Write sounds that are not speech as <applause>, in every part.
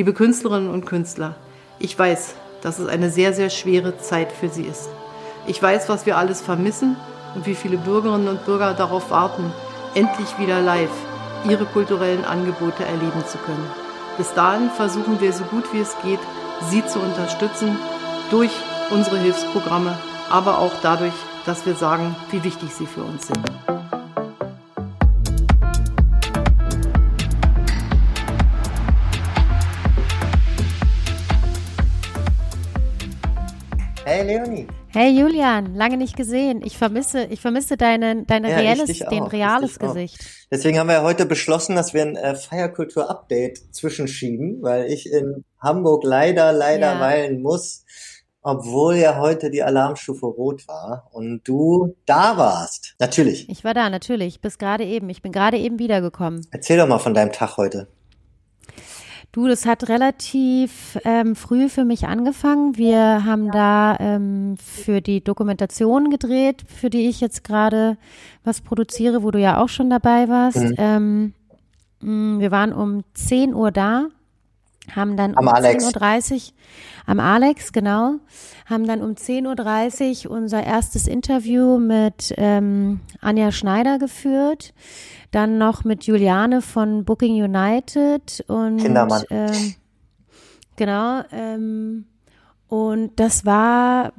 Liebe Künstlerinnen und Künstler, ich weiß, dass es eine sehr, sehr schwere Zeit für Sie ist. Ich weiß, was wir alles vermissen und wie viele Bürgerinnen und Bürger darauf warten, endlich wieder live ihre kulturellen Angebote erleben zu können. Bis dahin versuchen wir so gut wie es geht, Sie zu unterstützen durch unsere Hilfsprogramme, aber auch dadurch, dass wir sagen, wie wichtig Sie für uns sind. Hey Julian, lange nicht gesehen. Ich vermisse, ich vermisse deine, deine Ja, den auch, reales. Gesicht. Deswegen haben wir ja heute beschlossen, dass wir ein äh, Feierkultur-Update zwischenschieben, weil ich in Hamburg leider, leider Ja. weilen muss, obwohl ja heute die Alarmstufe rot war und du da warst. Natürlich. Ich war da, natürlich, bis gerade eben. Ich bin gerade eben wiedergekommen. Erzähl doch mal von deinem Tag heute. Du, das hat relativ ähm, früh für mich angefangen. Wir haben da ähm, für die Dokumentation gedreht, für die ich jetzt gerade was produziere, wo du ja auch schon dabei warst. Mhm. Ähm, mh, wir waren um 10 Uhr da, haben dann Am um Alex. 10.30 Uhr am Alex, genau, haben dann um 10.30 Uhr unser erstes Interview mit ähm, Anja Schneider geführt, dann noch mit Juliane von Booking United und Kindermann. Ähm, genau, ähm, und das war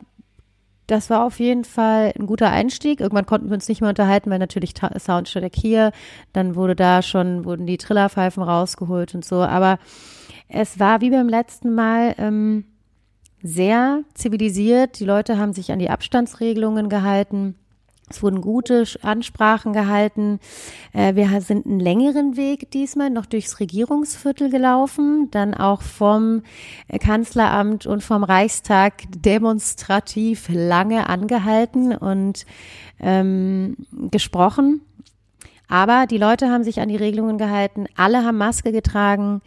das war auf jeden Fall ein guter Einstieg. Irgendwann konnten wir uns nicht mehr unterhalten, weil natürlich Ta Soundcheck hier, dann wurde da schon, wurden die Trillerpfeifen rausgeholt und so. Aber es war wie beim letzten Mal ähm, sehr zivilisiert. Die Leute haben sich an die Abstandsregelungen gehalten. Es wurden gute Ansprachen gehalten. Äh, wir sind einen längeren Weg diesmal noch durchs Regierungsviertel gelaufen, dann auch vom äh, Kanzleramt und vom Reichstag demonstrativ lange angehalten und ähm, gesprochen. Aber die Leute haben sich an die Regelungen gehalten. Alle haben Maske getragen.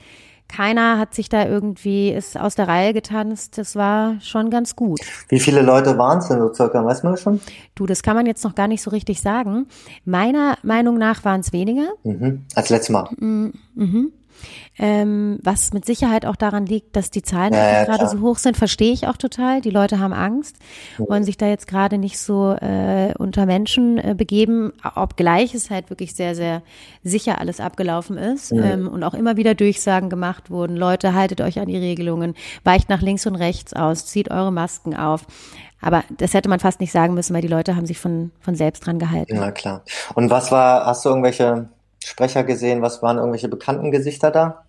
Keiner hat sich da irgendwie ist aus der Reihe getanzt. Das war schon ganz gut. Wie viele Leute waren es denn so circa? Weiß man das schon? Du, das kann man jetzt noch gar nicht so richtig sagen. Meiner Meinung nach waren es weniger. Mhm. Als letztes Mal. Mhm. Ähm, was mit Sicherheit auch daran liegt, dass die Zahlen Ja, einfach ja, gerade so hoch sind, verstehe ich auch total. Die Leute haben Angst, wollen sich da jetzt gerade nicht so äh, unter Menschen äh, begeben, obgleich es halt wirklich sehr, sehr sicher alles abgelaufen ist ähm, und auch immer wieder Durchsagen gemacht wurden. Leute, haltet euch an die Regelungen, weicht nach links und rechts aus, zieht eure Masken auf. Aber das hätte man fast nicht sagen müssen, weil die Leute haben sich von, von selbst dran gehalten. Na klar. Und was war, hast du irgendwelche Sprecher gesehen? Was waren irgendwelche bekannten Gesichter da?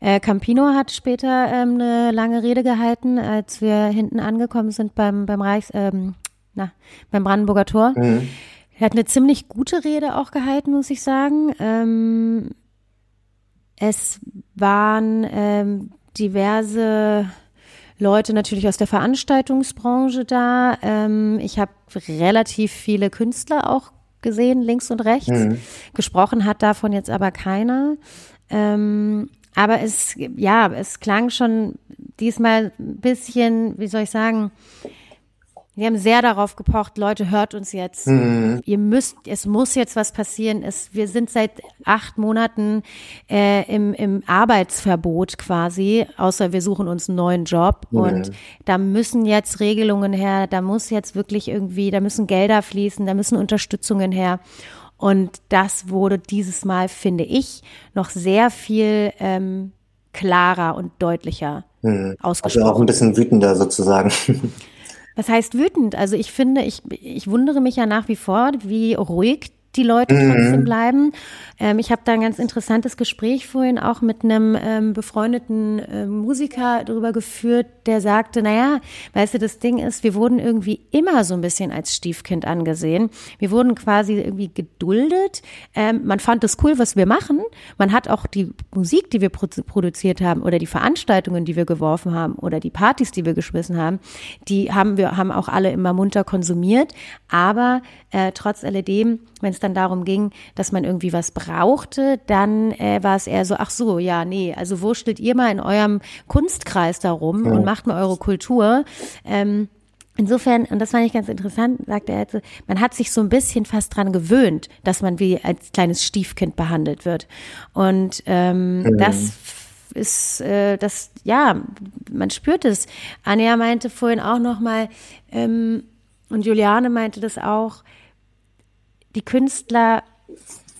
Äh, Campino hat später ähm, eine lange Rede gehalten, als wir hinten angekommen sind beim, beim Reichs, ähm, na, beim Brandenburger Tor. Mhm. Er hat eine ziemlich gute Rede auch gehalten, muss ich sagen. Ähm, es waren ähm, diverse Leute natürlich aus der Veranstaltungsbranche da. Ähm, ich habe relativ viele Künstler auch gesehen, links und rechts. Mhm. Gesprochen hat davon jetzt aber keiner. Ähm, aber es, ja, es klang schon diesmal ein bisschen, wie soll ich sagen, wir haben sehr darauf gepocht, Leute, hört uns jetzt. Mhm. Ihr müsst, es muss jetzt was passieren. Es, wir sind seit acht Monaten äh, im, im Arbeitsverbot quasi, außer wir suchen uns einen neuen Job. Und da müssen jetzt Regelungen her, da muss jetzt wirklich irgendwie, da müssen Gelder fließen, da müssen Unterstützungen her. Und das wurde dieses Mal, finde ich, noch sehr viel ähm, klarer und deutlicher Mhm. Also ausgesprochen. auch ein bisschen wütender sozusagen. <laughs> Was heißt wütend? Also ich finde, ich, ich wundere mich ja nach wie vor, wie ruhig die Leute trotzdem bleiben. Ähm, ich habe da ein ganz interessantes Gespräch vorhin auch mit einem ähm, befreundeten äh, Musiker darüber geführt, der sagte, naja, weißt du, das Ding ist, wir wurden irgendwie immer so ein bisschen als Stiefkind angesehen. Wir wurden quasi irgendwie geduldet. Ähm, man fand es cool, was wir machen. Man hat auch die Musik, die wir pro produziert haben oder die Veranstaltungen, die wir geworfen haben oder die Partys, die wir geschmissen haben, die haben wir haben auch alle immer munter konsumiert. Aber äh, trotz alledem, wenn es dann darum ging, dass man irgendwie was brauchte, dann äh, war es eher so, ach so, ja, nee, also wurschtelt ihr mal in eurem Kunstkreis darum und macht mal eure Kultur. Ähm, Insofern, und das fand ich ganz interessant, sagte er, man hat sich so ein bisschen fast dran gewöhnt, dass man wie als kleines Stiefkind behandelt wird. Und ähm, das f- ist äh, das, ja, man spürt es. Anja meinte vorhin auch nochmal, ähm, und Juliane meinte das auch, die Künstler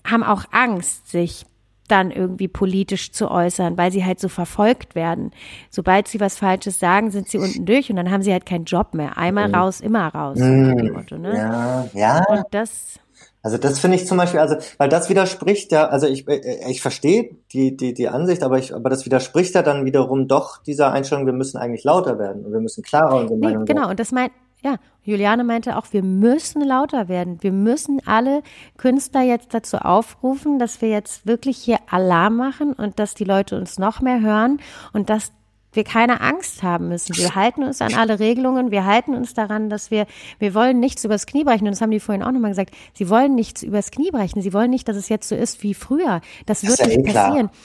haben auch Angst, sich dann irgendwie politisch zu äußern, weil sie halt so verfolgt werden. Sobald sie was Falsches sagen, sind sie unten durch und dann haben sie halt keinen Job mehr. Einmal mhm. raus, immer raus. Mhm. Motto, ne? Ja, ja. Und das. Also das finde ich zum Beispiel, also weil das widerspricht ja, also ich äh, ich verstehe die die die Ansicht, aber ich aber das widerspricht ja dann wiederum doch dieser Einstellung, wir müssen eigentlich lauter werden und wir müssen klarer unsere nee, Meinung Genau, und das meint ja, Juliane meinte auch, wir müssen lauter werden. Wir müssen alle Künstler jetzt dazu aufrufen, dass wir jetzt wirklich hier Alarm machen und dass die Leute uns noch mehr hören und dass wir keine Angst haben müssen. Wir halten uns an alle Regelungen. Wir halten uns daran, dass wir, wir wollen nichts übers Knie brechen. Und das haben die vorhin auch nochmal gesagt. Sie wollen nichts übers Knie brechen. Sie wollen nicht, dass es jetzt so ist wie früher. Das, das wird ja nicht eh passieren. Klar.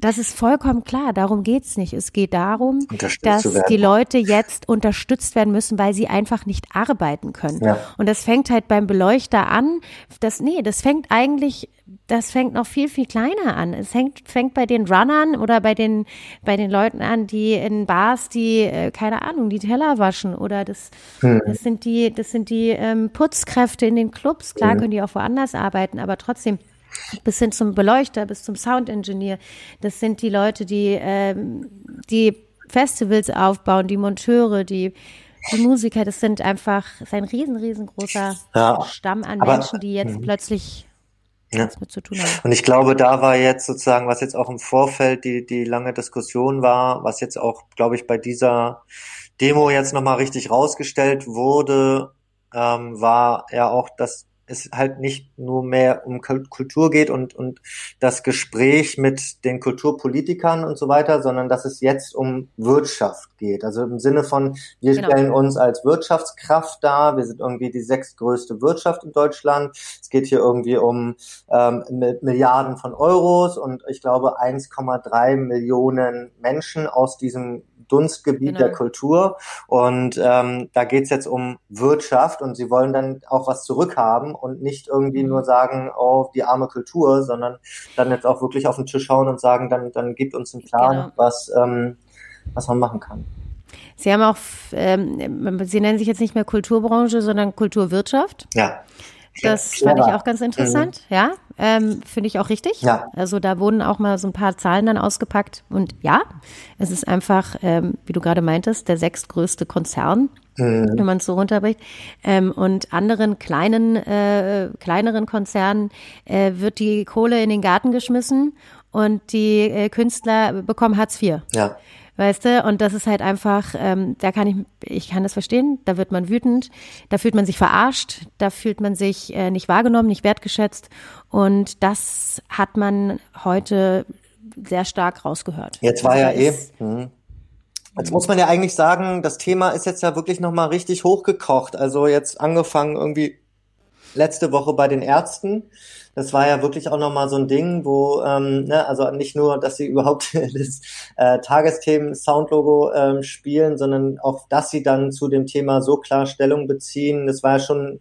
Das ist vollkommen klar. Darum geht's nicht. Es geht darum, dass die Leute jetzt unterstützt werden müssen, weil sie einfach nicht arbeiten können. Ja. Und das fängt halt beim Beleuchter an. Das, nee, das fängt eigentlich, das fängt noch viel, viel kleiner an. Es fängt, fängt bei den Runnern oder bei den, bei den Leuten an, die in Bars, die, äh, keine Ahnung, die Teller waschen oder das, hm. das sind die, das sind die ähm, Putzkräfte in den Clubs. Klar hm. können die auch woanders arbeiten, aber trotzdem bis hin zum Beleuchter, bis zum Sound-Engineer. Das sind die Leute, die, ähm, die Festivals aufbauen, die Monteure, die, die Musiker. Das sind einfach, das ist ein riesen, riesengroßer ja, Stamm an aber, Menschen, die jetzt mh. plötzlich ja. mit zu tun haben. Und ich glaube, da war jetzt sozusagen, was jetzt auch im Vorfeld die, die lange Diskussion war, was jetzt auch, glaube ich, bei dieser Demo jetzt nochmal richtig rausgestellt wurde, ähm, war ja auch, dass es halt nicht nur mehr um Kultur geht und, und das Gespräch mit den Kulturpolitikern und so weiter, sondern dass es jetzt um Wirtschaft geht. Also im Sinne von, wir genau. stellen uns als Wirtschaftskraft dar, wir sind irgendwie die sechstgrößte Wirtschaft in Deutschland. Es geht hier irgendwie um ähm, Milliarden von Euros und ich glaube 1,3 Millionen Menschen aus diesem Dunstgebiet genau. der Kultur. Und ähm, da geht's jetzt um Wirtschaft und sie wollen dann auch was zurückhaben und nicht irgendwie nur sagen, oh, die arme Kultur, sondern dann jetzt auch wirklich auf den Tisch hauen und sagen, dann, dann gibt uns einen Plan, genau. was, ähm, was man machen kann. Sie haben auch, ähm, Sie nennen sich jetzt nicht mehr Kulturbranche, sondern Kulturwirtschaft. Ja. Das fand ich auch ganz interessant, mhm. ja. Ähm, Finde ich auch richtig. Ja. Also da wurden auch mal so ein paar Zahlen dann ausgepackt. Und ja, es ist einfach, ähm, wie du gerade meintest, der sechstgrößte Konzern, mhm. wenn man es so runterbricht. Ähm, und anderen kleinen, äh, kleineren Konzernen äh, wird die Kohle in den Garten geschmissen und die äh, Künstler bekommen Hartz IV. Ja. Weißt du, und das ist halt einfach, ähm, da kann ich, ich kann das verstehen, da wird man wütend, da fühlt man sich verarscht, da fühlt man sich äh, nicht wahrgenommen, nicht wertgeschätzt. Und das hat man heute sehr stark rausgehört. Jetzt war also ja eh. Hm. Jetzt muss man ja eigentlich sagen, das Thema ist jetzt ja wirklich nochmal richtig hochgekocht. Also jetzt angefangen irgendwie letzte Woche bei den Ärzten das war ja wirklich auch nochmal so ein Ding, wo, ähm, ne, also nicht nur, dass sie überhaupt <laughs> das äh, Tagesthemen-Soundlogo ähm, spielen, sondern auch, dass sie dann zu dem Thema so klar Stellung beziehen. Das war ja schon,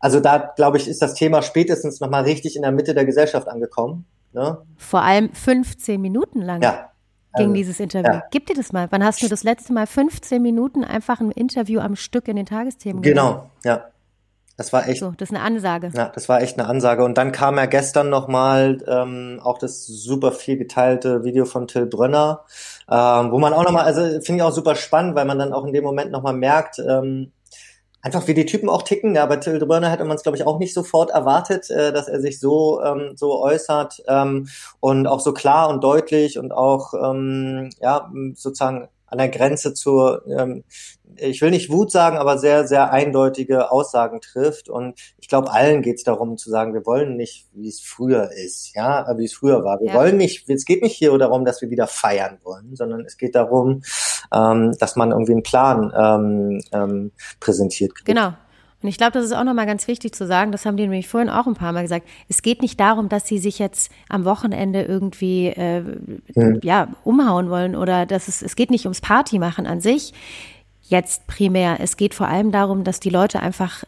also da, glaube ich, ist das Thema spätestens nochmal richtig in der Mitte der Gesellschaft angekommen. Ne? Vor allem 15 Minuten lang. Ja, ging also, dieses Interview. Ja. Gib dir das mal. Wann hast du das letzte Mal 15 Minuten einfach ein Interview am Stück in den Tagesthemen Genau, gemacht? ja. Das war echt. So, das ist eine Ansage. Ja, das war echt eine Ansage. Und dann kam ja gestern nochmal ähm, auch das super viel geteilte Video von Till Brönner, ähm, wo man auch nochmal, also finde ich auch super spannend, weil man dann auch in dem Moment nochmal merkt, ähm, einfach wie die Typen auch ticken. Ja, bei Till Brönner hätte man es, glaube ich, auch nicht sofort erwartet, äh, dass er sich so ähm, so äußert ähm, und auch so klar und deutlich und auch ähm, ja sozusagen an der Grenze zur ähm, ich will nicht Wut sagen, aber sehr, sehr eindeutige Aussagen trifft. Und ich glaube, allen geht es darum zu sagen, wir wollen nicht, wie es früher ist, ja, wie es früher war. Wir ja. wollen nicht, es geht nicht hier darum, dass wir wieder feiern wollen, sondern es geht darum, ähm, dass man irgendwie einen Plan ähm, ähm, präsentiert kriegt. Genau. Und ich glaube, das ist auch nochmal ganz wichtig zu sagen, das haben die nämlich vorhin auch ein paar Mal gesagt. Es geht nicht darum, dass sie sich jetzt am Wochenende irgendwie äh, hm. ja, umhauen wollen oder dass es, es geht nicht ums Party machen an sich jetzt primär. Es geht vor allem darum, dass die Leute einfach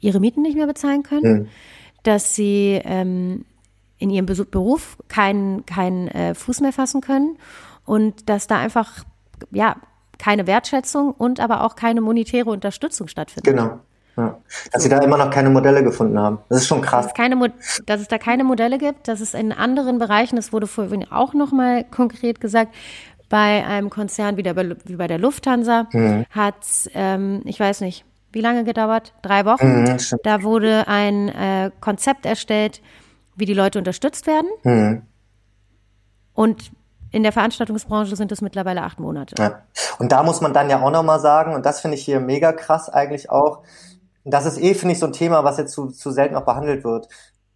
ihre Mieten nicht mehr bezahlen können, mhm. dass sie ähm, in ihrem Beruf keinen keinen äh, Fuß mehr fassen können und dass da einfach, ja, keine Wertschätzung und aber auch keine monetäre Unterstützung stattfindet. Genau. Ja. Dass sie da immer noch keine Modelle gefunden haben. Das ist schon krass. Dass es, keine, dass es da keine Modelle gibt, dass es in anderen Bereichen, das wurde vorhin auch nochmal konkret gesagt, bei einem Konzern wie, der, wie bei der Lufthansa mhm. hat, ähm, ich weiß nicht, wie lange gedauert? Drei Wochen. Mhm, da wurde ein äh, Konzept erstellt, wie die Leute unterstützt werden. Mhm. Und in der Veranstaltungsbranche sind es mittlerweile acht Monate. Ja. Und da muss man dann ja auch nochmal sagen, und das finde ich hier mega krass eigentlich auch, das ist eh, finde ich, so ein Thema, was jetzt zu, zu selten auch behandelt wird.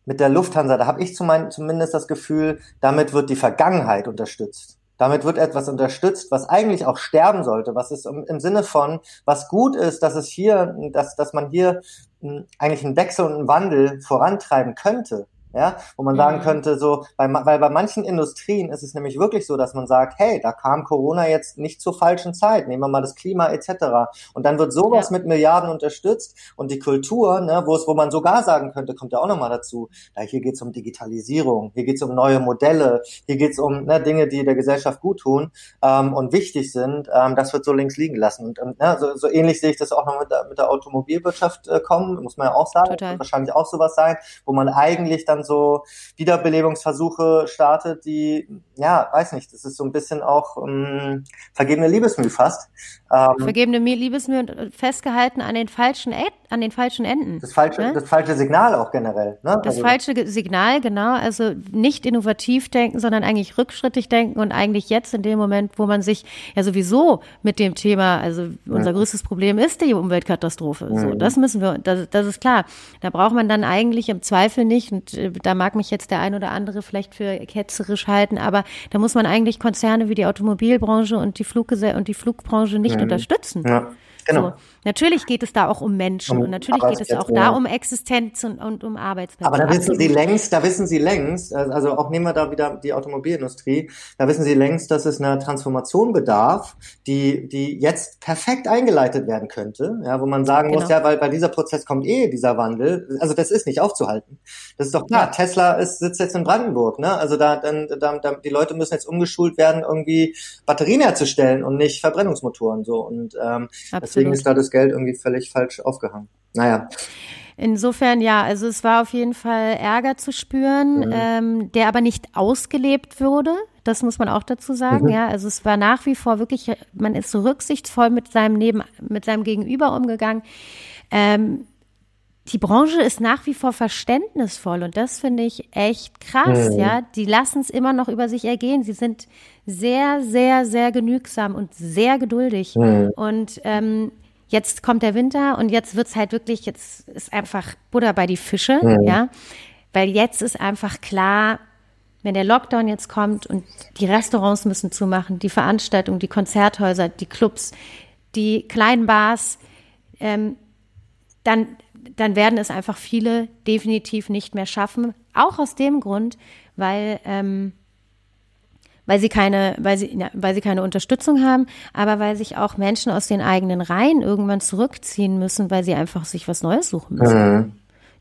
Mit der Lufthansa, da habe ich zumindest das Gefühl, damit wird die Vergangenheit unterstützt. Damit wird etwas unterstützt, was eigentlich auch sterben sollte, was ist im, im Sinne von, was gut ist, dass es hier, dass, dass man hier hm, eigentlich einen Wechsel und einen Wandel vorantreiben könnte ja, wo man sagen mhm. könnte, so, bei, weil bei manchen Industrien ist es nämlich wirklich so, dass man sagt, hey, da kam Corona jetzt nicht zur falschen Zeit, nehmen wir mal das Klima etc. Und dann wird sowas ja. mit Milliarden unterstützt und die Kultur, ne, wo es, wo man sogar sagen könnte, kommt ja auch nochmal dazu, da hier geht's um Digitalisierung, hier geht's um neue Modelle, hier geht's um ne, Dinge, die der Gesellschaft gut tun ähm, und wichtig sind, ähm, das wird so links liegen lassen. Und ähm, ne, so, so ähnlich sehe ich das auch noch mit der, mit der Automobilwirtschaft äh, kommen, muss man ja auch sagen, Total. wird wahrscheinlich auch sowas sein, wo man eigentlich dann so Wiederbelebungsversuche startet, die, ja, weiß nicht, das ist so ein bisschen auch ähm, vergebene Liebesmüh fast. Ähm, vergebene Liebesmüh und festgehalten an den falschen, an den falschen Enden. Das falsche, ne? das falsche Signal auch generell. Ne? Das also, falsche Signal, genau. Also nicht innovativ denken, sondern eigentlich rückschrittig denken und eigentlich jetzt in dem Moment, wo man sich ja sowieso mit dem Thema, also unser größtes Problem ist die Umweltkatastrophe. Mhm. So, das müssen wir, das, das ist klar. Da braucht man dann eigentlich im Zweifel nicht, und äh, da mag mich jetzt der ein oder andere vielleicht für ketzerisch halten, aber da muss man eigentlich Konzerne wie die Automobilbranche und die Fluggesell und die Flugbranche nicht mhm. unterstützen. Ja. Genau. So. Natürlich geht es da auch um Menschen um und natürlich geht es auch da um Existenz und, und um Arbeitsplätze. Aber da wissen Sie längst, da wissen Sie längst, also auch nehmen wir da wieder die Automobilindustrie, da wissen Sie längst, dass es eine Transformation bedarf, die, die jetzt perfekt eingeleitet werden könnte, ja, wo man sagen genau. muss, ja, weil bei dieser Prozess kommt eh dieser Wandel, also das ist nicht aufzuhalten. Das ist doch klar. Ja. Tesla ist, sitzt jetzt in Brandenburg, ne? Also da, dann, da, da, die Leute müssen jetzt umgeschult werden, irgendwie Batterien herzustellen und nicht Verbrennungsmotoren so und ähm, deswegen ist da das Geld irgendwie völlig falsch aufgehangen. Naja. Insofern ja, also es war auf jeden Fall Ärger zu spüren, mhm. ähm, der aber nicht ausgelebt wurde. Das muss man auch dazu sagen, mhm. ja. Also es war nach wie vor wirklich, man ist rücksichtsvoll mit seinem Neben, mit seinem Gegenüber umgegangen. Ähm, die Branche ist nach wie vor verständnisvoll und das finde ich echt krass, mhm. ja. Die lassen es immer noch über sich ergehen. Sie sind sehr, sehr, sehr genügsam und sehr geduldig. Mhm. Und ähm, jetzt kommt der Winter und jetzt wird's halt wirklich, jetzt ist einfach Butter bei die Fische, mhm. ja. Weil jetzt ist einfach klar, wenn der Lockdown jetzt kommt und die Restaurants müssen zumachen, die Veranstaltungen, die Konzerthäuser, die Clubs, die kleinen Bars, ähm, dann, dann werden es einfach viele definitiv nicht mehr schaffen. Auch aus dem Grund, weil ähm, weil sie keine, weil sie, ja, weil sie keine Unterstützung haben, aber weil sich auch Menschen aus den eigenen Reihen irgendwann zurückziehen müssen, weil sie einfach sich was Neues suchen müssen, mhm.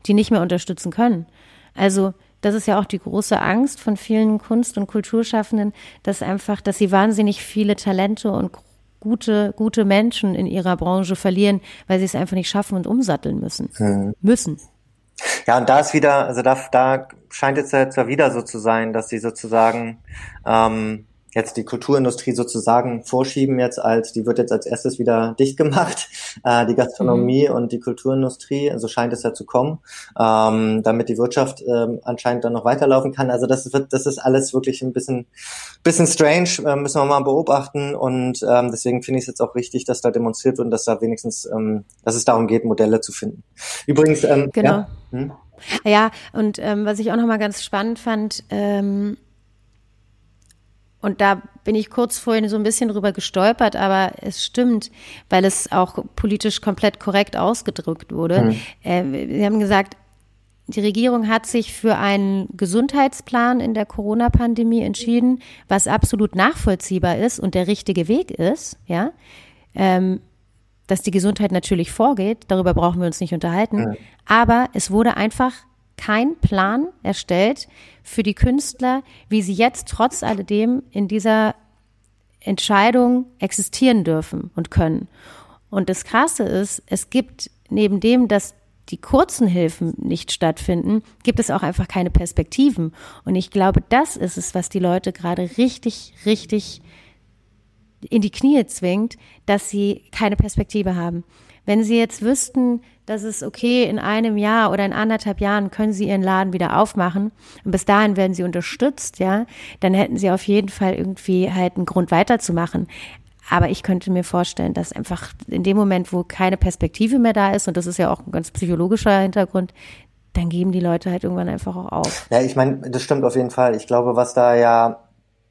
die nicht mehr unterstützen können. Also das ist ja auch die große Angst von vielen Kunst- und Kulturschaffenden, dass einfach, dass sie wahnsinnig viele Talente und gute, gute Menschen in ihrer Branche verlieren, weil sie es einfach nicht schaffen und umsatteln müssen. Mhm. Müssen. Ja, und da ist wieder, also da, da scheint es jetzt ja wieder so zu sein, dass sie sozusagen ähm, jetzt die Kulturindustrie sozusagen vorschieben jetzt als, die wird jetzt als erstes wieder <laughs> dicht gemacht, äh, die Gastronomie mhm. und die Kulturindustrie, so also scheint es ja zu kommen, ähm, damit die Wirtschaft ähm, anscheinend dann noch weiterlaufen kann. Also das wird, das ist alles wirklich ein bisschen, bisschen strange, äh, müssen wir mal beobachten und ähm, deswegen finde ich es jetzt auch richtig, dass da demonstriert wird und dass da wenigstens, ähm, dass es darum geht, Modelle zu finden. Übrigens, ähm, genau. Ja, hm? ja und ähm, was ich auch nochmal ganz spannend fand, ähm, und da bin ich kurz vorhin so ein bisschen drüber gestolpert, aber es stimmt, weil es auch politisch komplett korrekt ausgedrückt wurde. Mhm. Äh, Sie haben gesagt, die Regierung hat sich für einen Gesundheitsplan in der Corona-Pandemie entschieden, was absolut nachvollziehbar ist und der richtige Weg ist, ja. Ähm, dass die Gesundheit natürlich vorgeht, darüber brauchen wir uns nicht unterhalten. Mhm. Aber es wurde einfach kein Plan erstellt für die Künstler, wie sie jetzt trotz alledem in dieser Entscheidungen existieren dürfen und können. Und das Krasse ist, es gibt neben dem, dass die kurzen Hilfen nicht stattfinden, gibt es auch einfach keine Perspektiven. Und ich glaube, das ist es, was die Leute gerade richtig, richtig in die Knie zwingt, dass sie keine Perspektive haben. Wenn sie jetzt wüssten, dass es okay, in einem Jahr oder in anderthalb Jahren können sie ihren Laden wieder aufmachen und bis dahin werden sie unterstützt, ja, dann hätten sie auf jeden Fall irgendwie halt einen Grund weiterzumachen. Aber ich könnte mir vorstellen, dass einfach in dem Moment, wo keine Perspektive mehr da ist, und das ist ja auch ein ganz psychologischer Hintergrund, dann geben die Leute halt irgendwann einfach auch auf. Ja, ich meine, das stimmt auf jeden Fall. Ich glaube, was da ja,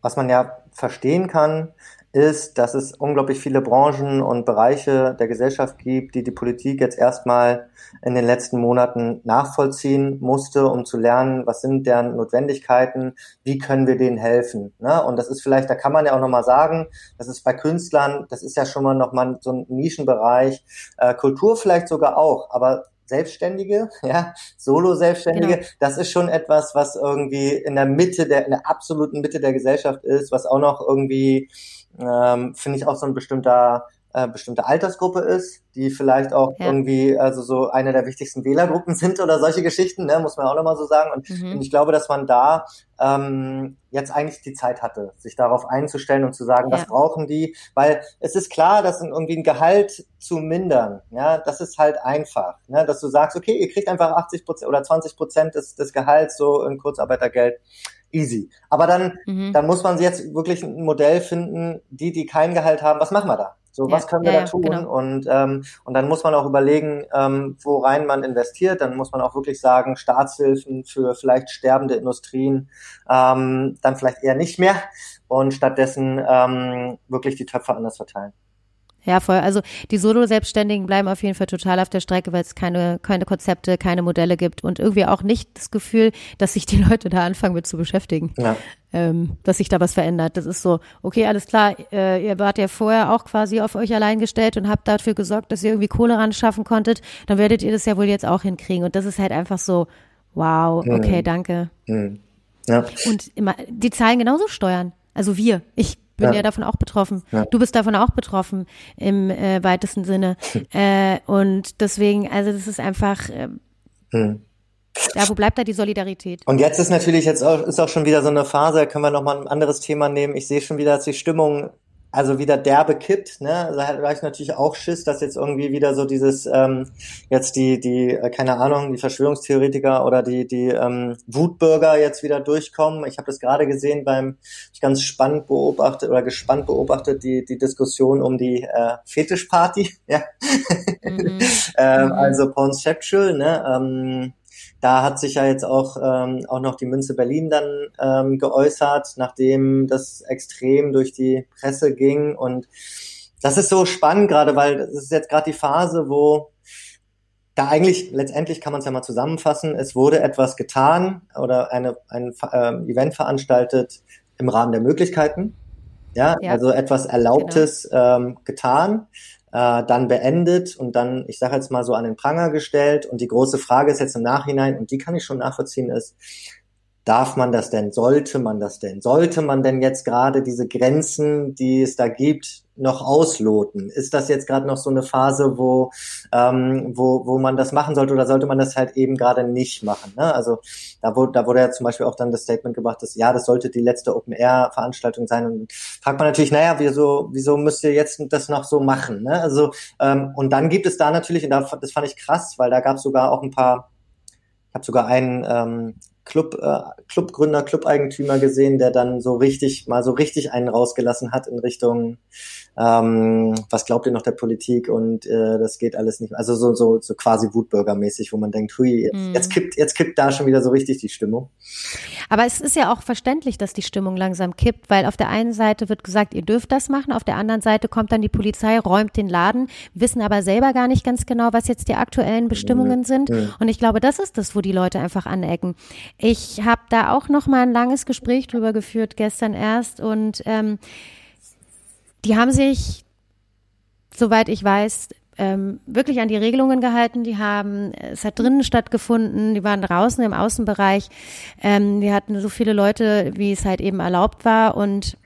was man ja verstehen kann, ist, dass es unglaublich viele Branchen und Bereiche der Gesellschaft gibt, die die Politik jetzt erstmal in den letzten Monaten nachvollziehen musste, um zu lernen, was sind deren Notwendigkeiten, wie können wir denen helfen. Ne? Und das ist vielleicht, da kann man ja auch nochmal sagen, das ist bei Künstlern, das ist ja schon mal nochmal so ein Nischenbereich, äh, Kultur vielleicht sogar auch, aber Selbstständige, <laughs> ja, Solo-Selbstständige, genau. das ist schon etwas, was irgendwie in der Mitte der, in der absoluten Mitte der Gesellschaft ist, was auch noch irgendwie ähm, finde ich auch so ein bestimmter äh, bestimmte Altersgruppe ist, die vielleicht auch ja. irgendwie also so eine der wichtigsten Wählergruppen <laughs> sind oder solche Geschichten, ne, muss man auch nochmal so sagen. Und, mhm. und, ich glaube, dass man da ähm, jetzt eigentlich die Zeit hatte, sich darauf einzustellen und zu sagen, ja. was brauchen die, weil es ist klar, dass irgendwie ein Gehalt zu mindern, ja, das ist halt einfach, ne, dass du sagst, okay, ihr kriegt einfach 80 Prozent oder 20 Prozent des, des Gehalts so in Kurzarbeitergeld easy. Aber dann, mhm. dann muss man jetzt wirklich ein Modell finden, die, die kein Gehalt haben, was machen wir da? So, ja, was können wir ja, da tun? Genau. Und, ähm, und dann muss man auch überlegen, ähm, worein man investiert. Dann muss man auch wirklich sagen, Staatshilfen für vielleicht sterbende Industrien, ähm, dann vielleicht eher nicht mehr und stattdessen ähm, wirklich die Töpfe anders verteilen. Ja, voll. Also die Solo-Selbstständigen bleiben auf jeden Fall total auf der Strecke, weil es keine, keine Konzepte, keine Modelle gibt und irgendwie auch nicht das Gefühl, dass sich die Leute da anfangen mit zu beschäftigen. Ja. Ähm, dass sich da was verändert. Das ist so, okay, alles klar, äh, ihr wart ja vorher auch quasi auf euch allein gestellt und habt dafür gesorgt, dass ihr irgendwie Kohle ran schaffen konntet, dann werdet ihr das ja wohl jetzt auch hinkriegen. Und das ist halt einfach so, wow, okay, mhm. danke. Mhm. Ja. Und immer, die zahlen genauso Steuern. Also wir. Ich bin ja, ja davon auch betroffen. Ja. Du bist davon auch betroffen im äh, weitesten Sinne. <laughs> äh, und deswegen, also das ist einfach. Äh, hm. Ja, wo bleibt da die Solidarität? Und jetzt ist natürlich jetzt auch, ist auch schon wieder so eine Phase, da können wir nochmal ein anderes Thema nehmen. Ich sehe schon wieder, dass die Stimmung also wieder derbe kippt, ne? Da habe ich natürlich auch Schiss, dass jetzt irgendwie wieder so dieses ähm, jetzt die die äh, keine Ahnung die Verschwörungstheoretiker oder die die ähm, Wutbürger jetzt wieder durchkommen. Ich habe das gerade gesehen beim ich ganz spannend beobachtet oder gespannt beobachtet die die Diskussion um die äh, Fetischparty, <laughs> ja. Mhm. <laughs> ähm, mhm. Also Pansexual, ne? Ähm, da hat sich ja jetzt auch, ähm, auch noch die Münze Berlin dann ähm, geäußert, nachdem das extrem durch die Presse ging. Und das ist so spannend gerade, weil das ist jetzt gerade die Phase, wo da eigentlich letztendlich kann man es ja mal zusammenfassen, es wurde etwas getan oder eine, ein ähm, Event veranstaltet im Rahmen der Möglichkeiten. Ja, ja. also etwas Erlaubtes genau. ähm, getan äh, dann beendet und dann, ich sage jetzt mal so an den Pranger gestellt. Und die große Frage ist jetzt im Nachhinein, und die kann ich schon nachvollziehen, ist, Darf man das denn? Sollte man das denn? Sollte man denn jetzt gerade diese Grenzen, die es da gibt, noch ausloten? Ist das jetzt gerade noch so eine Phase, wo, ähm, wo, wo man das machen sollte oder sollte man das halt eben gerade nicht machen? Ne? Also da wurde, da wurde ja zum Beispiel auch dann das Statement gebracht, dass ja, das sollte die letzte Open-Air-Veranstaltung sein. Und fragt man natürlich, naja, wieso, wieso müsst ihr jetzt das noch so machen? Ne? Also ähm, und dann gibt es da natürlich, und da, das fand ich krass, weil da gab es sogar auch ein paar ich habe sogar einen ähm, Club, äh, Clubgründer, Clubeigentümer gesehen, der dann so richtig, mal so richtig einen rausgelassen hat in Richtung, ähm, was glaubt ihr noch der Politik und äh, das geht alles nicht. Also so, so, so quasi Wutbürgermäßig, wo man denkt, hui, jetzt, mhm. jetzt kippt, jetzt kippt da schon wieder so richtig die Stimmung. Aber es ist ja auch verständlich, dass die Stimmung langsam kippt, weil auf der einen Seite wird gesagt, ihr dürft das machen, auf der anderen Seite kommt dann die Polizei, räumt den Laden, wissen aber selber gar nicht ganz genau, was jetzt die aktuellen Bestimmungen mhm. sind. Mhm. Und ich glaube, das ist das, wo die Leute einfach anecken. Ich habe da auch noch mal ein langes Gespräch drüber geführt gestern erst und ähm, die haben sich, soweit ich weiß, ähm, wirklich an die Regelungen gehalten. Die haben, es hat drinnen stattgefunden, die waren draußen im Außenbereich. Ähm, wir hatten so viele Leute, wie es halt eben erlaubt war und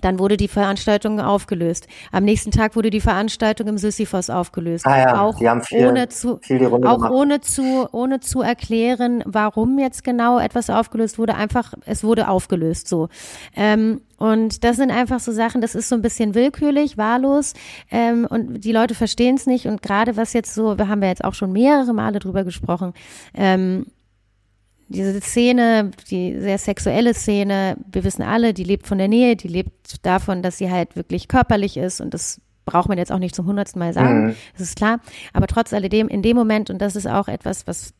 Dann wurde die Veranstaltung aufgelöst. Am nächsten Tag wurde die Veranstaltung im Sisyphos aufgelöst. Ah ja, auch viel, ohne zu, auch gemacht. ohne zu, ohne zu erklären, warum jetzt genau etwas aufgelöst wurde. Einfach, es wurde aufgelöst, so. Ähm, und das sind einfach so Sachen, das ist so ein bisschen willkürlich, wahllos ähm, und die Leute verstehen es nicht. Und gerade was jetzt so, wir haben ja jetzt auch schon mehrere Male drüber gesprochen, ähm, diese Szene, die sehr sexuelle Szene, wir wissen alle, die lebt von der Nähe, die lebt davon, dass sie halt wirklich körperlich ist und das braucht man jetzt auch nicht zum hundertsten Mal sagen, Mhm. das ist klar. Aber trotz alledem, in dem Moment, und das ist auch etwas, was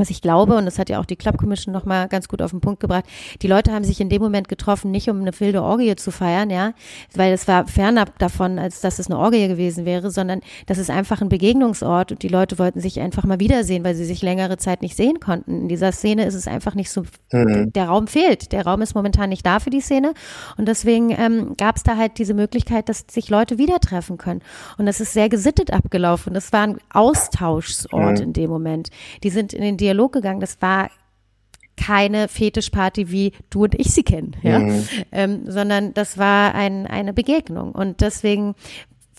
was ich glaube, und das hat ja auch die Club Commission nochmal ganz gut auf den Punkt gebracht, die Leute haben sich in dem Moment getroffen, nicht um eine wilde Orgie zu feiern, ja, weil es war fernab davon, als dass es eine Orgie gewesen wäre, sondern das ist einfach ein Begegnungsort und die Leute wollten sich einfach mal wiedersehen, weil sie sich längere Zeit nicht sehen konnten. In dieser Szene ist es einfach nicht so, der Raum fehlt. Der Raum ist momentan nicht da für die Szene und deswegen ähm, gab es da halt diese Möglichkeit, dass sich Leute wieder treffen können. Und das ist sehr gesittet abgelaufen. Das war ein Austauschsort in dem Moment. Die sind in den Dialog gegangen. Das war keine Fetischparty, wie du und ich sie kennen, ja, ähm, sondern das war ein, eine Begegnung. Und deswegen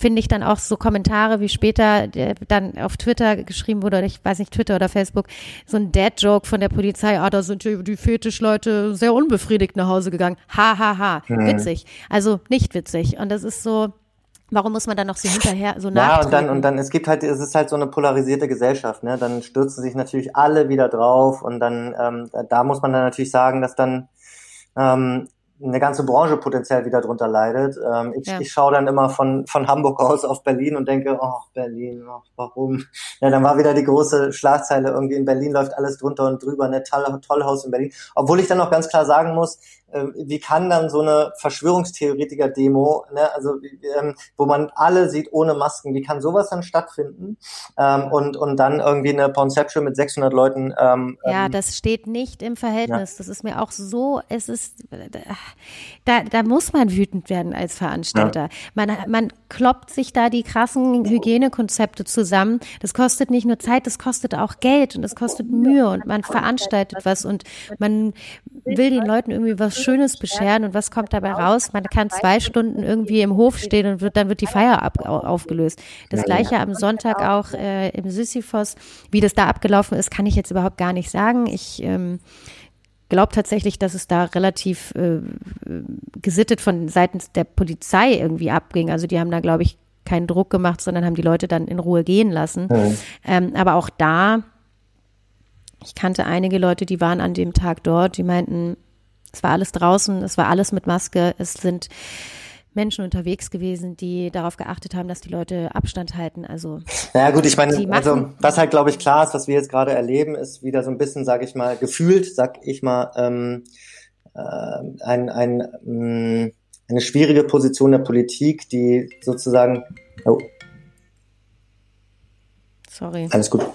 finde ich dann auch so Kommentare, wie später äh, dann auf Twitter geschrieben wurde, oder ich weiß nicht, Twitter oder Facebook, so ein Dad-Joke von der Polizei, ah, da sind die, die Fetischleute sehr unbefriedigt nach Hause gegangen. Ha, ha, ha. Witzig. Also nicht witzig. Und das ist so, warum muss man dann noch so <laughs> hinterher so Ja, nachtreten? und dann, und dann, es gibt halt, es ist halt so eine polarisierte Gesellschaft, ne? Dann stürzen sich natürlich alle wieder drauf und dann, ähm, da, muss man dann natürlich sagen, dass dann ähm, eine ganze Branche potenziell wieder drunter leidet. Ähm, ich, Ja. ich schaue dann immer von, von Hamburg aus auf Berlin und denke, oh, Berlin, oh, warum? Ja, dann war wieder die große Schlagzeile, irgendwie in Berlin läuft alles drunter und drüber, ne, Toll, Tollhaus in Berlin. Obwohl ich dann auch ganz klar sagen muss, wie kann dann so eine Verschwörungstheoretiker-Demo, ne, also ähm, wo man alle sieht ohne Masken, wie kann sowas dann stattfinden? Ähm, und, und dann irgendwie eine Conception mit 600 Leuten. Ähm, Ja, ähm, das steht nicht im Verhältnis. Das ist mir auch so, es ist, da, da muss man wütend werden als Veranstalter. Man, man kloppt sich da die krassen Hygienekonzepte zusammen. Das kostet nicht nur Zeit, das kostet auch Geld und das kostet Mühe und man veranstaltet was und man will den Leuten irgendwie was Schönes bescheren und was kommt dabei raus? Man kann zwei Stunden irgendwie im Hof stehen und wird, dann wird die Feier ab, au- aufgelöst. Das gleiche am Sonntag auch äh, im Sisyphos. Wie das da abgelaufen ist, kann ich jetzt überhaupt gar nicht sagen. Ich ähm, glaube tatsächlich, dass es da relativ äh, gesittet von seitens der Polizei irgendwie abging. Also die haben da, glaube ich, keinen Druck gemacht, sondern haben die Leute dann in Ruhe gehen lassen. Ähm, aber auch da, ich kannte einige Leute, die waren an dem Tag dort, die meinten, es war alles draußen, es war alles mit Maske, es sind Menschen unterwegs gewesen, die darauf geachtet haben, dass die Leute Abstand halten. Also Naja gut, ich meine, also was halt glaube ich klar ist, was wir jetzt gerade erleben, ist wieder so ein bisschen, sage ich mal, gefühlt, sag ich mal, ähm, äh, ein, ein, mh, eine schwierige Position der Politik, die sozusagen, oh, sorry, alles gut.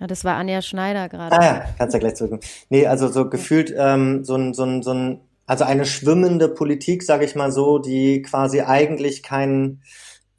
Ja, das war Anja Schneider gerade. Ah ja, kannst ja gleich zurück. Nee, also so gefühlt ähm, so ein, so ein, so ein, also eine schwimmende Politik, sage ich mal so, die quasi eigentlich keinen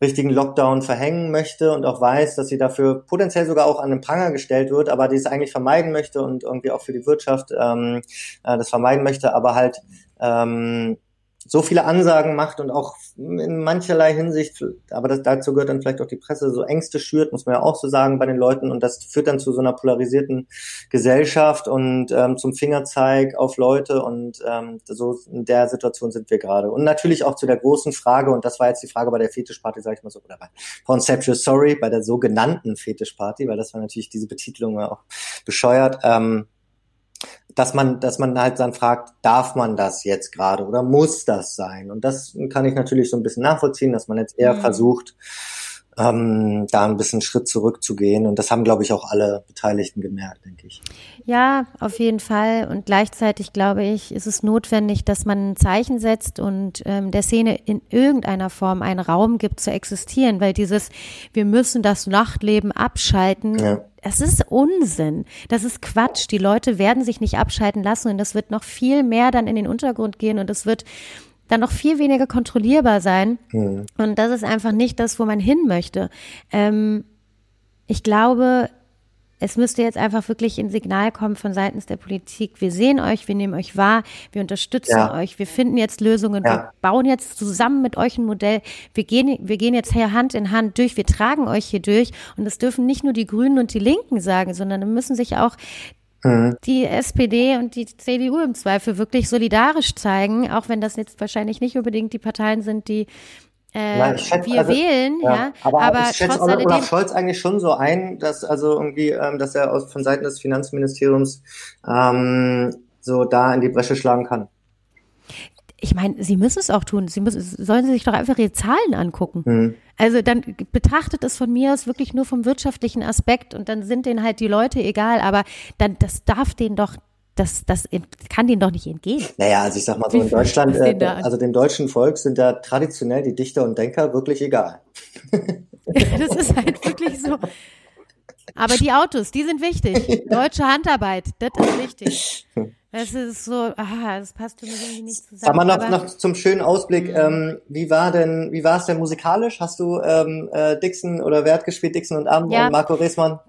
richtigen Lockdown verhängen möchte und auch weiß, dass sie dafür potenziell sogar auch an den Pranger gestellt wird, aber die es eigentlich vermeiden möchte und irgendwie auch für die Wirtschaft ähm, äh, das vermeiden möchte, aber halt ähm, so viele Ansagen macht und auch in mancherlei Hinsicht, aber das, dazu gehört dann vielleicht auch die Presse, so Ängste schürt, muss man ja auch so sagen bei den Leuten und das führt dann zu so einer polarisierten Gesellschaft und ähm, zum Fingerzeig auf Leute und ähm, so in der Situation sind wir gerade. Und natürlich auch zu der großen Frage, und das war jetzt die Frage bei der Fetischparty, sag ich mal so, oder bei Conceptual Sorry, bei der sogenannten Fetischparty, weil das war natürlich diese Betitelung auch bescheuert, ähm, dass man, dass man halt dann fragt, darf man das jetzt gerade oder muss das sein? Und das kann ich natürlich so ein bisschen nachvollziehen, dass man jetzt eher Mhm. versucht, ähm, da ein bisschen Schritt zurückzugehen. Und das haben, glaube ich, auch alle Beteiligten gemerkt, denke ich. Ja, auf jeden Fall. Und gleichzeitig glaube ich, ist es notwendig, dass man ein Zeichen setzt und ähm, der Szene in irgendeiner Form einen Raum gibt zu existieren, weil dieses, wir müssen das Nachtleben abschalten, Ja. das ist Unsinn. Das ist Quatsch. Die Leute werden sich nicht abschalten lassen und das wird noch viel mehr dann in den Untergrund gehen und es wird dann noch viel weniger kontrollierbar sein. Hm. Und das ist einfach nicht das, wo man hin möchte. Ähm, ich glaube, es müsste jetzt einfach wirklich ein Signal kommen von seitens der Politik. Wir sehen euch, wir nehmen euch wahr, wir unterstützen ja. euch, wir finden jetzt Lösungen, ja. wir bauen jetzt zusammen mit euch ein Modell. Wir gehen, wir gehen jetzt hier Hand in Hand durch, wir tragen euch hier durch. Und das dürfen nicht nur die Grünen und die Linken sagen, sondern müssen sich auch mhm. die SPD und die CDU im Zweifel wirklich solidarisch zeigen, auch wenn das jetzt wahrscheinlich nicht unbedingt die Parteien sind, die äh, Nein, schätze, wir also, wählen, ja. ja aber, aber ich schätze Olaf, Olaf Scholz eigentlich schon so ein, dass also irgendwie, ähm, dass er aus von Seiten des Finanzministeriums ähm, so da in die Bresche schlagen kann. Ich meine, sie müssen es auch tun. Sie müssen, sollen sie sich doch einfach ihre Zahlen angucken. Mhm. Also dann betrachtet es von mir aus wirklich nur vom wirtschaftlichen Aspekt und dann sind denen halt die Leute egal, aber dann das darf denen doch das, das kann denen doch nicht entgehen. Naja, also ich sag mal so, in Deutschland, äh, also dem deutschen Volk sind ja traditionell die Dichter und Denker wirklich egal. <laughs> das ist halt wirklich so. Aber die Autos, die sind wichtig. <laughs> Deutsche Handarbeit, das ist wichtig. <laughs> Das ist so, ah, das passt für mich irgendwie nicht zusammen. Aber noch, noch zum schönen Ausblick, mhm. ähm, wie war denn, wie war es denn musikalisch? Hast du ähm, äh, Dixon oder wer hat gespielt, Dixon und Abend ja. und Marco Reesmann?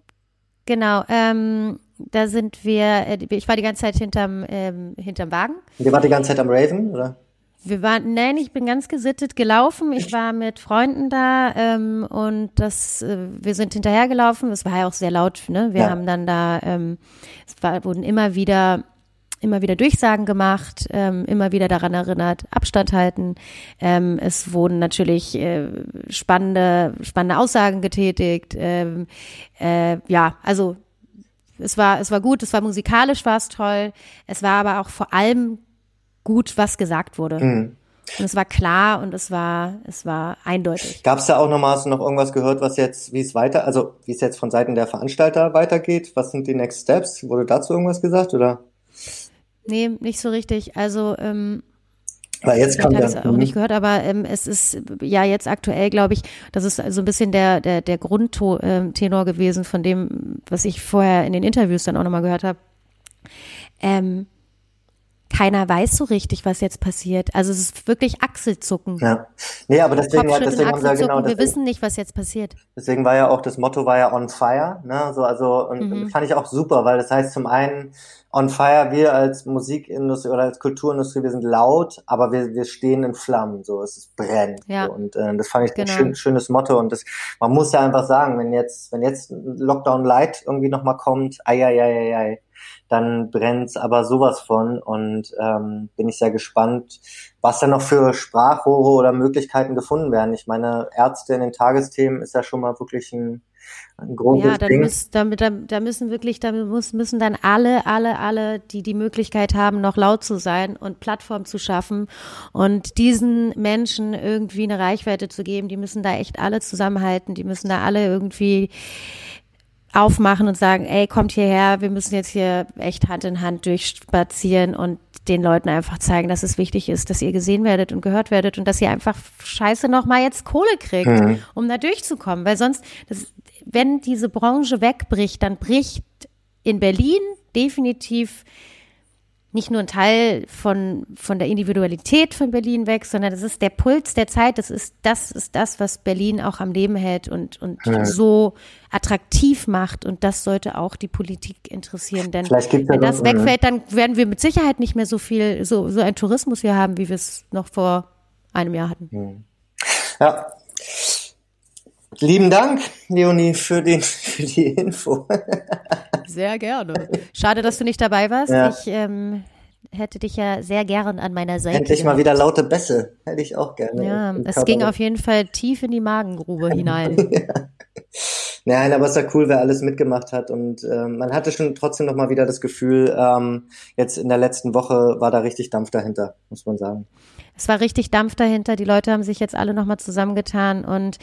Genau, ähm, da sind wir, äh, ich war die ganze Zeit hinterm, ähm, hinterm Wagen. Und ihr wart die ganze Zeit am Raven, oder? Wir waren, nein, ich bin ganz gesittet gelaufen. Ich war mit Freunden da ähm, und das, äh, wir sind hinterhergelaufen. Es war ja auch sehr laut. Ne? Wir ja. haben dann da, ähm, es war, wurden immer wieder, immer wieder Durchsagen gemacht, ähm, immer wieder daran erinnert, Abstand halten. Ähm, es wurden natürlich äh, spannende, spannende Aussagen getätigt. Ähm, äh, ja, also es war, es war gut, es war musikalisch, war es toll. Es war aber auch vor allem gut, was gesagt wurde. Mhm. Und es war klar und es war, es war eindeutig. Gab es da auch nochmal, hast du noch irgendwas gehört, was jetzt, wie es weiter, also wie es jetzt von Seiten der Veranstalter weitergeht? Was sind die Next Steps? Wurde dazu irgendwas gesagt oder? Nee, nicht so richtig. Also ähm, weil jetzt kann habe ich auch nicht gehört, aber ähm, es ist ja jetzt aktuell, glaube ich, das ist so ein bisschen der der der Grundtenor ähm, gewesen von dem, was ich vorher in den Interviews dann auch nochmal gehört habe. Ähm, keiner weiß so richtig, was jetzt passiert. Also es ist wirklich Achselzucken. Ja. Nee, aber deswegen, ja, deswegen haben wir genau. Deswegen, wir wissen nicht, was jetzt passiert. Deswegen war ja auch, das Motto war ja on fire, ne? So, also, und mhm. fand ich auch super, weil das heißt zum einen, on fire, wir als Musikindustrie oder als Kulturindustrie, wir sind laut, aber wir, wir stehen in Flammen, so, es brennt. Ja. So. Und äh, das fand ich genau. ein schön, schönes Motto. Und das, man muss ja einfach sagen, wenn jetzt, wenn jetzt Lockdown Light irgendwie nochmal kommt, ai, ai, ai, ai, ai dann brennt's aber sowas von und ähm, bin ich sehr gespannt, was da noch für Sprachrohre oder Möglichkeiten gefunden werden. Ich meine, Ärzte in den Tagesthemen ist ja schon mal wirklich ein, ein großes ja, dann Ding. Muss, da, da, da müssen wirklich, da muss, müssen dann alle, alle, alle, die die Möglichkeit haben, noch laut zu sein und Plattform zu schaffen und diesen Menschen irgendwie eine Reichweite zu geben, die müssen da echt alle zusammenhalten, die müssen da alle irgendwie aufmachen und sagen, ey, kommt hierher, wir müssen jetzt hier echt Hand in Hand durchspazieren und den Leuten einfach zeigen, dass es wichtig ist, dass ihr gesehen werdet und gehört werdet und dass ihr einfach scheiße nochmal jetzt Kohle kriegt, mhm. um da durchzukommen. Weil sonst, das, wenn diese Branche wegbricht, dann bricht in Berlin definitiv nicht nur ein Teil von, von der Individualität von Berlin weg, sondern das ist der Puls der Zeit. Das ist, das ist das, was Berlin auch am Leben hält und, und ja. so attraktiv macht. Und das sollte auch die Politik interessieren. Denn wenn das noch, wegfällt, dann werden wir mit Sicherheit nicht mehr so viel, so, so ein Tourismus hier haben, wie wir es noch vor einem Jahr hatten. Ja. Lieben Dank, Leonie, für, den, für die Info. <laughs> Sehr gerne. Schade, dass du nicht dabei warst. Ja. Ich ähm, hätte dich ja sehr gern an meiner Seite. Endlich mal wieder laute Bässe. Hätte ich auch gerne. Ja, es ging auf jeden Fall tief in die Magengrube hinein. <laughs> ja. Nein, aber es war cool, wer alles mitgemacht hat und äh, man hatte schon trotzdem noch mal wieder das Gefühl, ähm, jetzt in der letzten Woche war da richtig Dampf dahinter, muss man sagen. Es war richtig Dampf dahinter. Die Leute haben sich jetzt alle nochmal zusammengetan und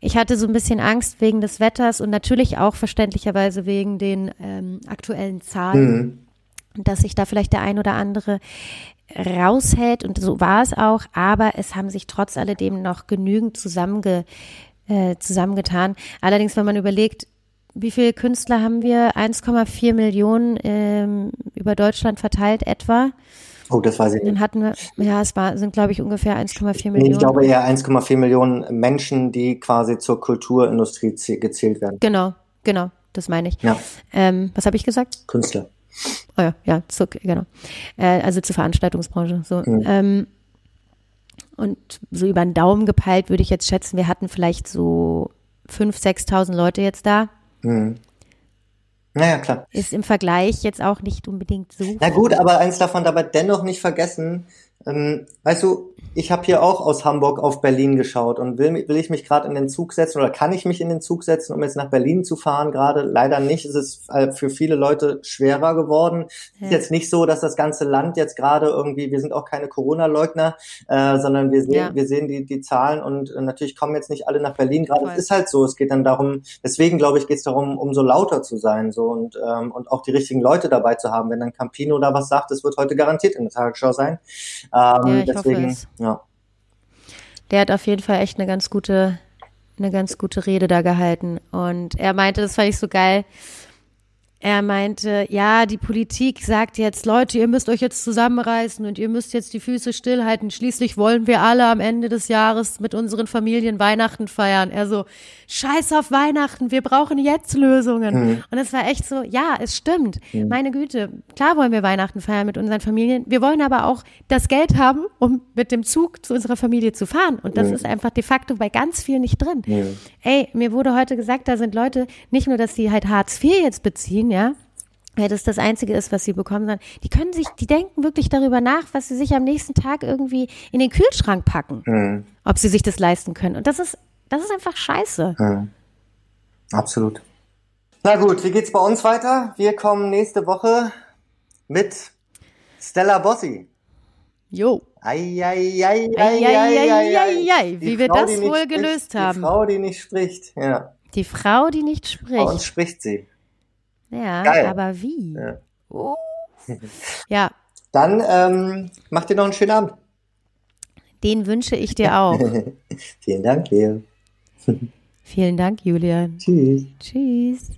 ich hatte so ein bisschen Angst wegen des Wetters und natürlich auch verständlicherweise wegen den ähm, aktuellen Zahlen, mhm. dass sich da vielleicht der ein oder andere raushält und so war es auch, aber es haben sich trotz alledem noch genügend zusammenge, äh, zusammengetan. Allerdings, wenn man überlegt, wie viele Künstler haben wir? 1,4 Millionen ähm, über Deutschland verteilt etwa. Oh, das weiß ich nicht. Dann hatten wir, ja, es war, sind glaube ich ungefähr 1,4 Millionen. Ich glaube eher 1,4 Millionen Menschen, die quasi zur Kulturindustrie gezählt werden. Genau, genau. das meine ich. Ja. Ähm, was habe ich gesagt? Künstler. Oh ja, ja, zu, genau. Äh, also zur Veranstaltungsbranche. So. Mhm. Ähm, und so über den Daumen gepeilt würde ich jetzt schätzen, wir hatten vielleicht so 5.000, 6.000 Leute jetzt da. Mhm. Naja, klar. Ist im Vergleich jetzt auch nicht unbedingt so. Na gut, aber eins davon dabei dennoch nicht vergessen. Ähm, weißt du, ich habe hier auch aus Hamburg auf Berlin geschaut und will, will ich mich gerade in den Zug setzen oder kann ich mich in den Zug setzen, um jetzt nach Berlin zu fahren? Gerade leider nicht. Es ist äh, für viele Leute schwerer geworden. Ja. Ist jetzt nicht so, dass das ganze Land jetzt gerade irgendwie, wir sind auch keine Corona-Leugner, äh, sondern wir sehen, Ja. wir sehen die, die Zahlen und äh, natürlich kommen jetzt nicht alle nach Berlin. Gerade es ist halt so. Es geht dann darum, deswegen glaube ich, geht es darum, umso lauter zu sein so und ähm, und auch die richtigen Leute dabei zu haben. Wenn dann Campino da was sagt, es wird heute garantiert in der Tagesschau sein. Ähm, Ja, deswegen, es. Ja. Der hat auf jeden Fall echt eine ganz gute, eine ganz gute Rede da gehalten. Und er meinte, das fand ich so geil. Er meinte, ja, die Politik sagt jetzt, Leute, ihr müsst euch jetzt zusammenreißen und ihr müsst jetzt die Füße stillhalten. Schließlich wollen wir alle am Ende des Jahres mit unseren Familien Weihnachten feiern. Er so, scheiß auf Weihnachten, wir brauchen jetzt Lösungen. Und es war echt so, ja, es stimmt. Meine Güte, klar wollen wir Weihnachten feiern mit unseren Familien. Wir wollen aber auch das Geld haben, um mit dem Zug zu unserer Familie zu fahren. Und das ist einfach de facto bei ganz vielen nicht drin. Ey, mir wurde heute gesagt, da sind Leute, nicht nur, dass sie halt Hartz IV jetzt beziehen, ja, weil das das Einzige ist, was sie bekommen, sondern die können sich, die denken wirklich darüber nach, was sie sich am nächsten Tag irgendwie in den Kühlschrank packen, Mhm. ob sie sich das leisten können. Und das ist, das ist einfach scheiße. Mhm. Absolut. Na gut, wie geht's bei uns weiter? Wir kommen nächste Woche mit Stella Bossi. Jo. Ei, ei, ei, ei, Ei, ei, ei, ei, ei, ei. Die Wie wir Frau, das wohl spricht, gelöst haben. Die Frau, die nicht spricht. Ja, Die Frau, die nicht bei uns spricht. spricht sie. Ja, Geil. aber wie? Ja. Oh. Ja, Dann ähm, macht ihr noch einen schönen Abend. den wünsche ich dir <laughs> auch. Vielen Dank, Leo. Vielen Dank, Julian. Tschüss. Tschüss.